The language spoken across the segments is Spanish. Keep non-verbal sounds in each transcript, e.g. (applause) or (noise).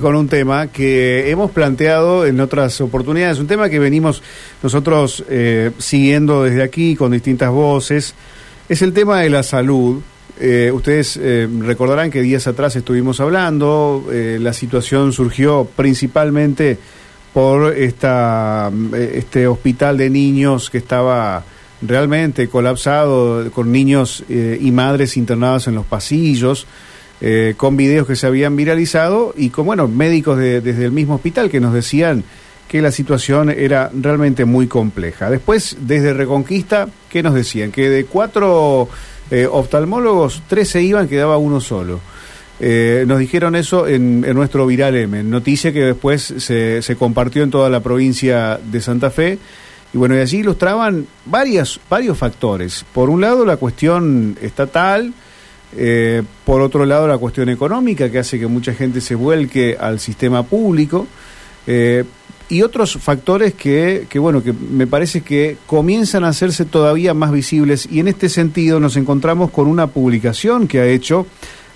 con un tema que hemos planteado en otras oportunidades, un tema que venimos nosotros eh, siguiendo desde aquí con distintas voces, es el tema de la salud. Eh, ustedes eh, recordarán que días atrás estuvimos hablando, la situación surgió principalmente por esta, este hospital de niños que estaba realmente colapsado, con niños y madres internados en los pasillos. Eh, con videos que se habían viralizado y con bueno, médicos desde el mismo hospital que nos decían que la situación era realmente muy compleja. Después, desde Reconquista, ¿qué nos decían? Que de cuatro eh, oftalmólogos, tres se iban, quedaba uno solo. Eh, nos dijeron eso en, nuestro Viral M, noticia que después se, se, compartió en toda la provincia de Santa Fe. Y bueno, y allí ilustraban varias, varios factores. Por un lado, la cuestión estatal, eh, por otro lado, la cuestión económica que hace que mucha gente se vuelque al sistema público. Eh, y otros factores que, que, bueno, que me parece que comienzan a hacerse todavía más visibles. Y en este sentido nos encontramos con una publicación que ha hecho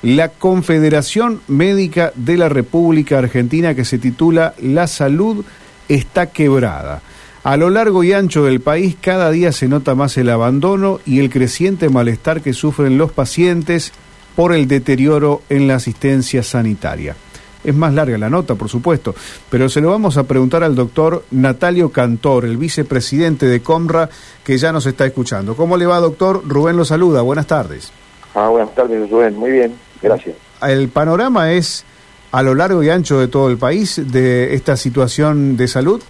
la Confederación Médica de la República Argentina que se titula La salud está quebrada. A lo largo y ancho del país cada día se nota más el abandono y el creciente malestar que sufren los pacientes por el deterioro en la asistencia sanitaria. Es más larga la nota, por supuesto, pero se lo vamos a preguntar al doctor Natalio Cantor, el vicepresidente de Comra, que ya nos está escuchando. ¿Cómo le va, doctor? Rubén lo saluda. Buenas tardes. Ah, buenas tardes, Rubén. Muy bien, gracias. El panorama es a lo largo y ancho de todo el país de esta situación de salud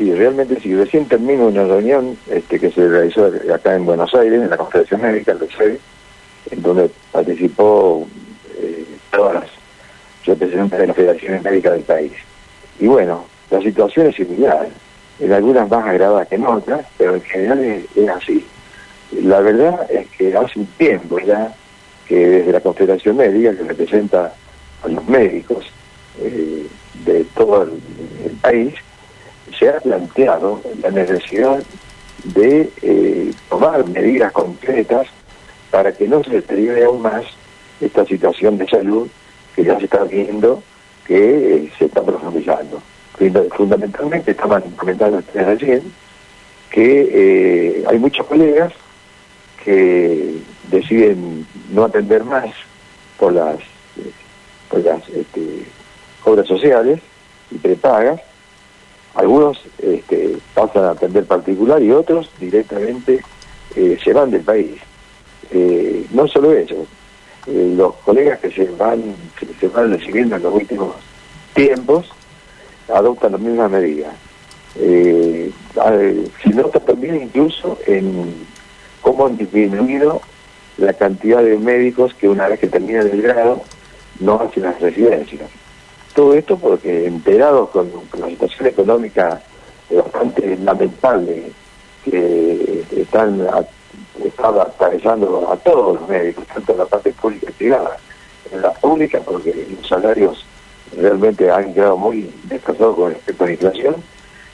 sí, realmente sí. Recién termino una reunión este, que se realizó acá en Buenos Aires, en la Confederación Médica, el CEDE, en donde participó eh, todas las representantes de las federaciones médicas del país. Y bueno, la situación es similar, en algunas más agravadas que en otras, pero en general es, así. La verdad es que hace un tiempo ya que desde la Confederación Médica, que representa a los médicos eh, de todo el país, se ha planteado la necesidad de eh, tomar medidas concretas para que no se deteriore aún más esta situación de salud que ya se está viendo que eh, se está profundizando. Fundamentalmente estaban comentando ustedes recién que eh, hay muchos colegas que deciden no atender más por las, por las este, obras sociales y prepagas algunos este, pasan a atender particular y otros directamente eh, se van del país. Eh, no solo eso, eh, los colegas que se van, se van recibiendo en los últimos tiempos adoptan las mismas medidas. se nota también incluso en cómo han disminuido la cantidad de médicos que una vez que terminan el grado no hacen las residencias. Todo esto porque enterados con, la situación económica bastante lamentable que están atravesando a todos los médicos, tanto en la parte pública y privada. En la pública porque los salarios realmente han quedado muy desplazados con respecto a la inflación,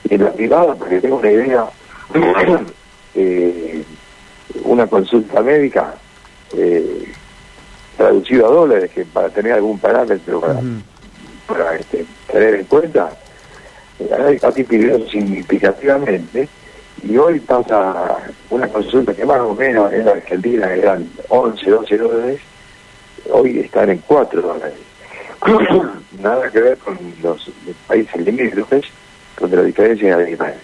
y en la privada porque tengo una idea, (clears throat) eh, una consulta médica eh, traducido a dólares, que para tener algún parámetro para para este, tener en cuenta, ha disminuido significativamente y hoy pasa una consulta que más o menos en Argentina eran 11, 12 dólares, hoy están en 4 dólares. (coughs) Nada que ver con los países limítrofes, donde la diferencia es abismal.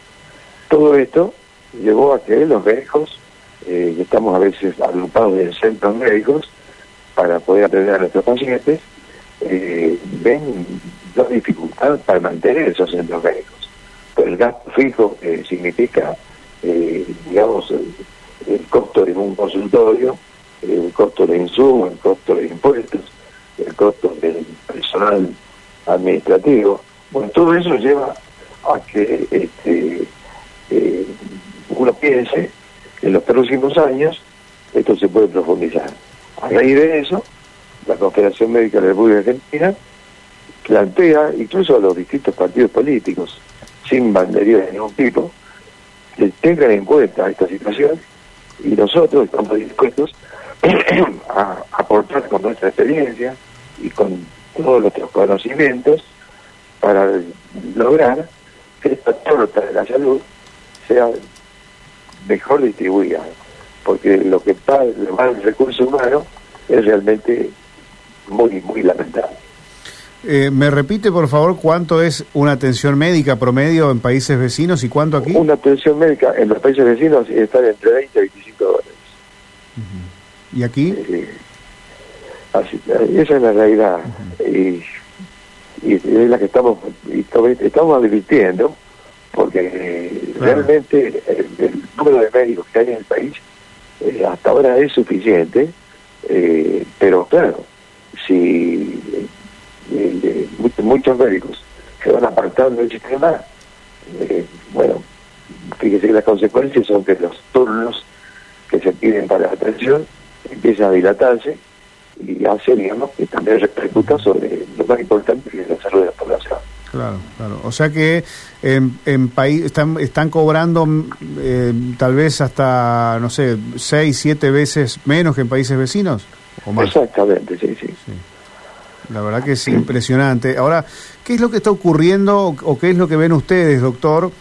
Todo esto llevó a que los médicos, eh, estamos a veces agrupados en centros médicos para poder atender a nuestros pacientes, eh, ven la dificultad para mantener esos centros médicos. Pues el gasto fijo eh, significa, eh, digamos, el, costo de un consultorio, el costo de insumos, el costo de impuestos, el costo del personal administrativo. Bueno, todo eso lleva a que este, eh, uno piense que en los próximos años esto se puede profundizar. A raíz de eso, la Confederación Médica de la República Argentina plantea incluso a los distintos partidos políticos, sin bandería de ningún tipo, que tengan en cuenta esta situación y nosotros estamos dispuestos (clears throat) a aportar con nuestra experiencia y con todos nuestros conocimientos para lograr que esta torta de la salud sea mejor distribuida, porque lo que va, el recurso humano es realmente muy, muy lamentable. Eh, ¿Me repite, por favor, cuánto es una atención médica promedio en países vecinos y cuánto aquí? Una atención médica en los países vecinos está entre 20 y 25 dólares. ¿Y aquí? Eh, así, esa es la realidad. y, es la que estamos, estamos advirtiendo, porque realmente el, número de médicos que hay en el país eh, hasta ahora es suficiente, pero claro, si muchos médicos se van apartando del sistema, eh, bueno, fíjese que las consecuencias son que los turnos que se piden para la atención empiezan a dilatarse y hace, digamos, que también repercuta sobre lo más importante que es la salud de la población. Claro, claro. O sea que en, en país están, están cobrando eh, tal vez hasta, no sé, seis, siete veces menos que en países vecinos. ¿O más? Exactamente, sí, sí. sí. La verdad que es impresionante. Ahora, ¿qué es lo que está ocurriendo o qué es lo que ven ustedes, doctor,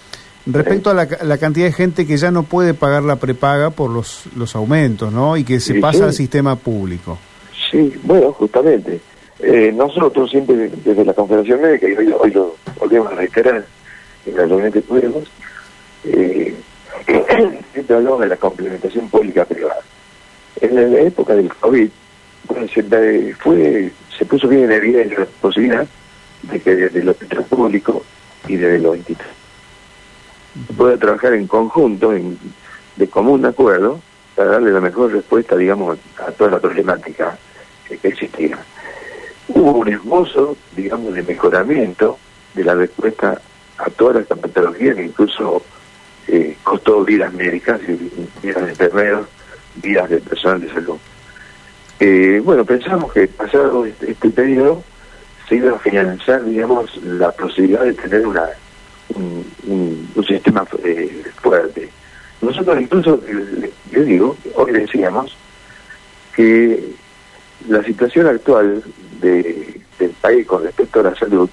respecto a la, cantidad de gente que ya no puede pagar la prepaga por los, los aumentos, ¿no? Y que se pasa al sistema público. Sí, bueno, justamente. Eh, nosotros siempre desde la Confederación Médica, y hoy, lo volvemos a reiterar en la reunión que tuvimos, eh, (clears throat) siempre hablamos de la complementación pública-privada. En la época del COVID, se, fue, se puso bien en evidencia la posibilidad de que desde lo público y desde los institutos pueda trabajar en conjunto, en, de común acuerdo, para darle la mejor respuesta, digamos, a toda la problemática que, existía. Hubo un hermoso, digamos, de mejoramiento de la respuesta a todas las patologías que incluso eh, costó vidas médicas, vidas de enfermeros, vidas de personal de salud. Eh, bueno, pensamos que pasado este, este, periodo se iba a financiar, digamos, la posibilidad de tener una un, sistema eh, fuerte. Nosotros incluso, yo digo, hoy decíamos que la situación actual de, del país con respecto a la salud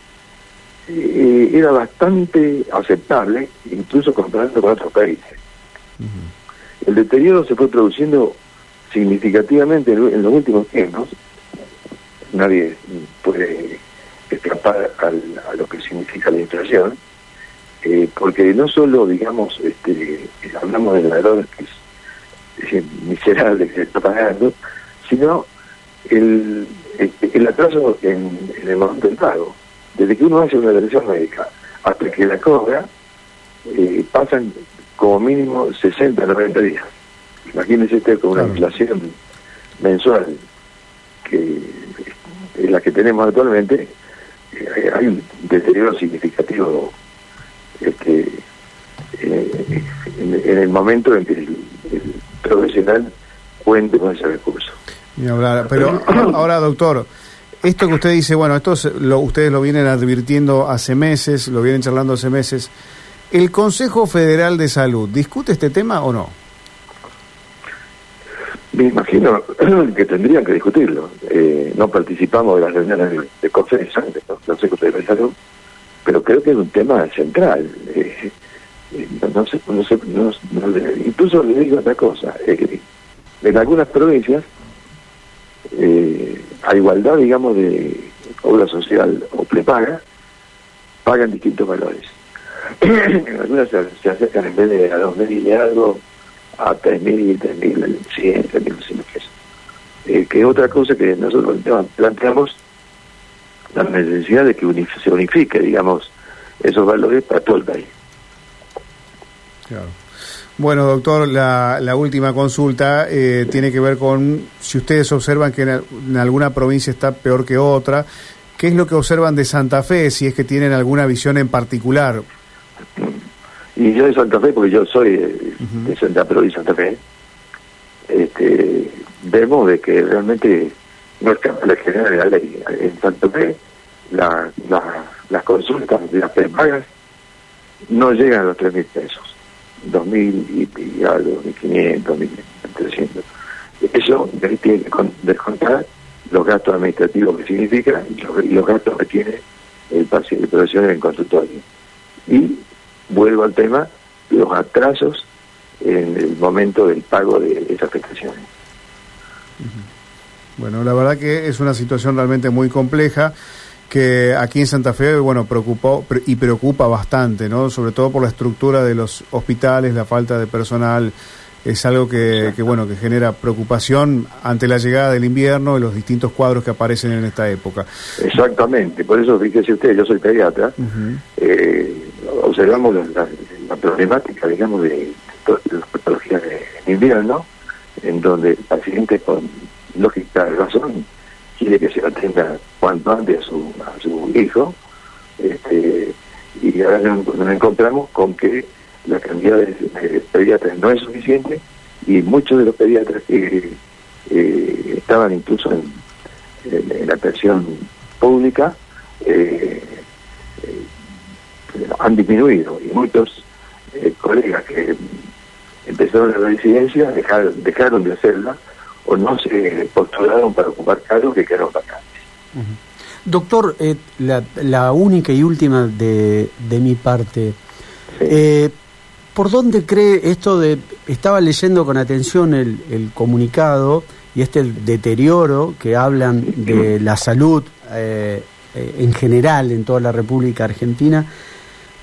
eh, era bastante aceptable, incluso comparando con otros países. El deterioro se fue produciendo significativamente en los últimos tiempos, nadie puede escapar a lo que significa la inflación, eh, porque no solo, digamos, este, hablamos del valor que es, miserable que se está pagando, sino el, el, atraso en, el momento del pago. Desde que uno hace una atención médica hasta que la cobra, eh, pasan como mínimo 60 90 días. Imagínense usted con una inflación mensual que es la que tenemos actualmente, eh, hay un deterioro significativo este, eh, en, el momento en que el, profesional cuente con ese recurso. pero (coughs) ahora, doctor, esto que usted dice, bueno, esto lo, ustedes lo vienen advirtiendo hace meses, lo vienen charlando hace meses. ¿El Consejo Federal de Salud discute este tema o no? Me imagino (clears throat) que tendrían que discutirlo. Eh, no participamos de las reuniones de, de del Consejo Federal de Salud, pero creo que es un tema central. Eh, eh, no, sé, no sé, incluso le digo otra cosa. en algunas provincias, a igualdad, digamos, de obra social o prepaga, pagan distintos valores. (clears throat) en algunas se, acercan en vez de a dos mil y algo a 3.000, 3.100, 3.200 pesos. Eh, que es otra cosa que nosotros planteamos la necesidad de que se unifique, digamos, esos valores para todo el país. Claro. Bueno, doctor, la, la última consulta eh, tiene que ver con si ustedes observan que en, alguna provincia está peor que otra. ¿Qué es lo que observan de Santa Fe, si es que tienen alguna visión en particular? (clears throat) Y yo de Santa Fe, porque yo soy de, Santa Fe, Santa Fe, este, vemos de que realmente no está la general de la ley. En Santa Fe, la, las consultas de las prepagas no llegan a los 3.000 pesos, 2.000 y, algo, 1.500, 1.300. Eso tiene que descontar los gastos administrativos que significa y los, gastos que tiene el paciente, el profesional en consultorio. Y vuelvo al tema los atrasos en el momento del pago de esas prestaciones. Bueno, la verdad que es una situación realmente muy compleja que aquí en Santa Fe, bueno, preocupó y preocupa bastante, ¿no? Sobre todo por la estructura de los hospitales, la falta de personal, es algo que, bueno, que genera preocupación ante la llegada del invierno y los distintos cuadros que aparecen en esta época. Exactamente, por eso fíjese usted, yo soy pediatra, eh, observamos la, problemática, digamos, de, las patologías de invierno, en donde el paciente con lógica razón quiere que se atienda cuanto antes a su, hijo, este, y ahora nos, encontramos con que la cantidad de, pediatras no es suficiente y muchos de los pediatras que eh, estaban incluso en, la atención pública eh, han disminuido y muchos colegas que empezaron la residencia dejaron, dejaron de hacerla o no se postularon para ocupar cargos que quedaron vacantes. Doctor, eh, la, única y última de, de mi parte. Eh, ¿Por dónde cree esto de... Estaba leyendo con atención el, el comunicado y este deterioro que hablan de la salud eh, en general en toda la República Argentina.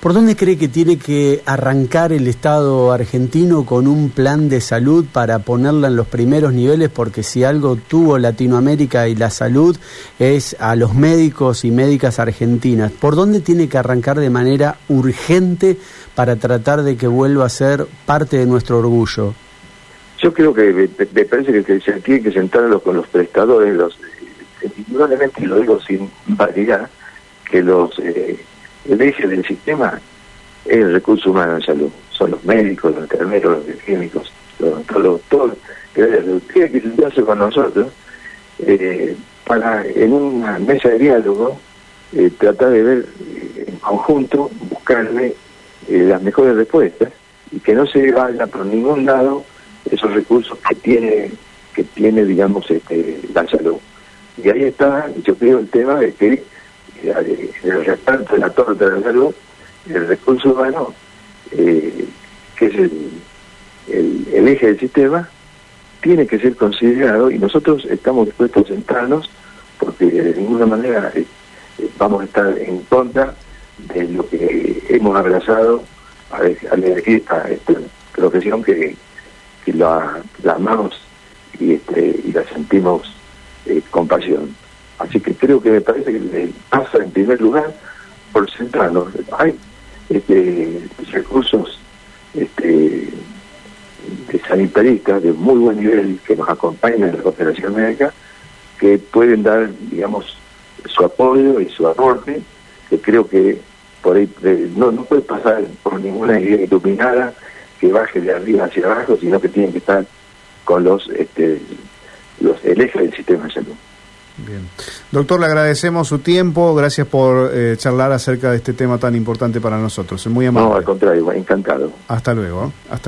¿Por dónde cree que tiene que arrancar el Estado argentino con un plan de salud para ponerla en los primeros niveles? Porque si algo tuvo Latinoamérica y la salud es a los médicos y médicas argentinas. ¿Por dónde tiene que arrancar de manera urgente para tratar de que vuelva a ser parte de nuestro orgullo? Yo creo que me, que se tiene que sentar con los prestadores, los, eh, indudablemente lo digo sin variedad, que los... Eh, el eje del sistema es el recurso humano en salud. Son los médicos, los enfermeros, los químicos, los todos todo, tiene que sentarse con nosotros eh, para en una mesa de diálogo eh, tratar de ver eh, en conjunto, buscarle las mejores respuestas y que no se vaya por ningún lado esos recursos que tiene que tiene digamos este, la salud y ahí está yo creo el tema de que el reparto de la torta de la el recurso humano, eh, que es el, eje del sistema, tiene que ser considerado y nosotros estamos dispuestos a sentarnos porque de ninguna manera eh, vamos a estar en contra de lo que hemos abrazado al elegir esta, esta, profesión que, que la, amamos y, este, la sentimos eh, con pasión. Así que creo que me parece que pasa en primer lugar por centrarnos. Hay este, recursos este, de sanitaristas de muy buen nivel que nos acompañan en la cooperación médica que pueden dar, digamos, su apoyo y su aporte, que creo que por ahí no, no puede pasar por ninguna idea iluminada que baje de arriba hacia abajo, sino que tienen que estar con los, este, los el eje del sistema de salud. Bien. Doctor, le agradecemos su tiempo, gracias por eh, charlar acerca de este tema tan importante para nosotros. Es muy amable. No, al contrario, encantado. Hasta luego. Hasta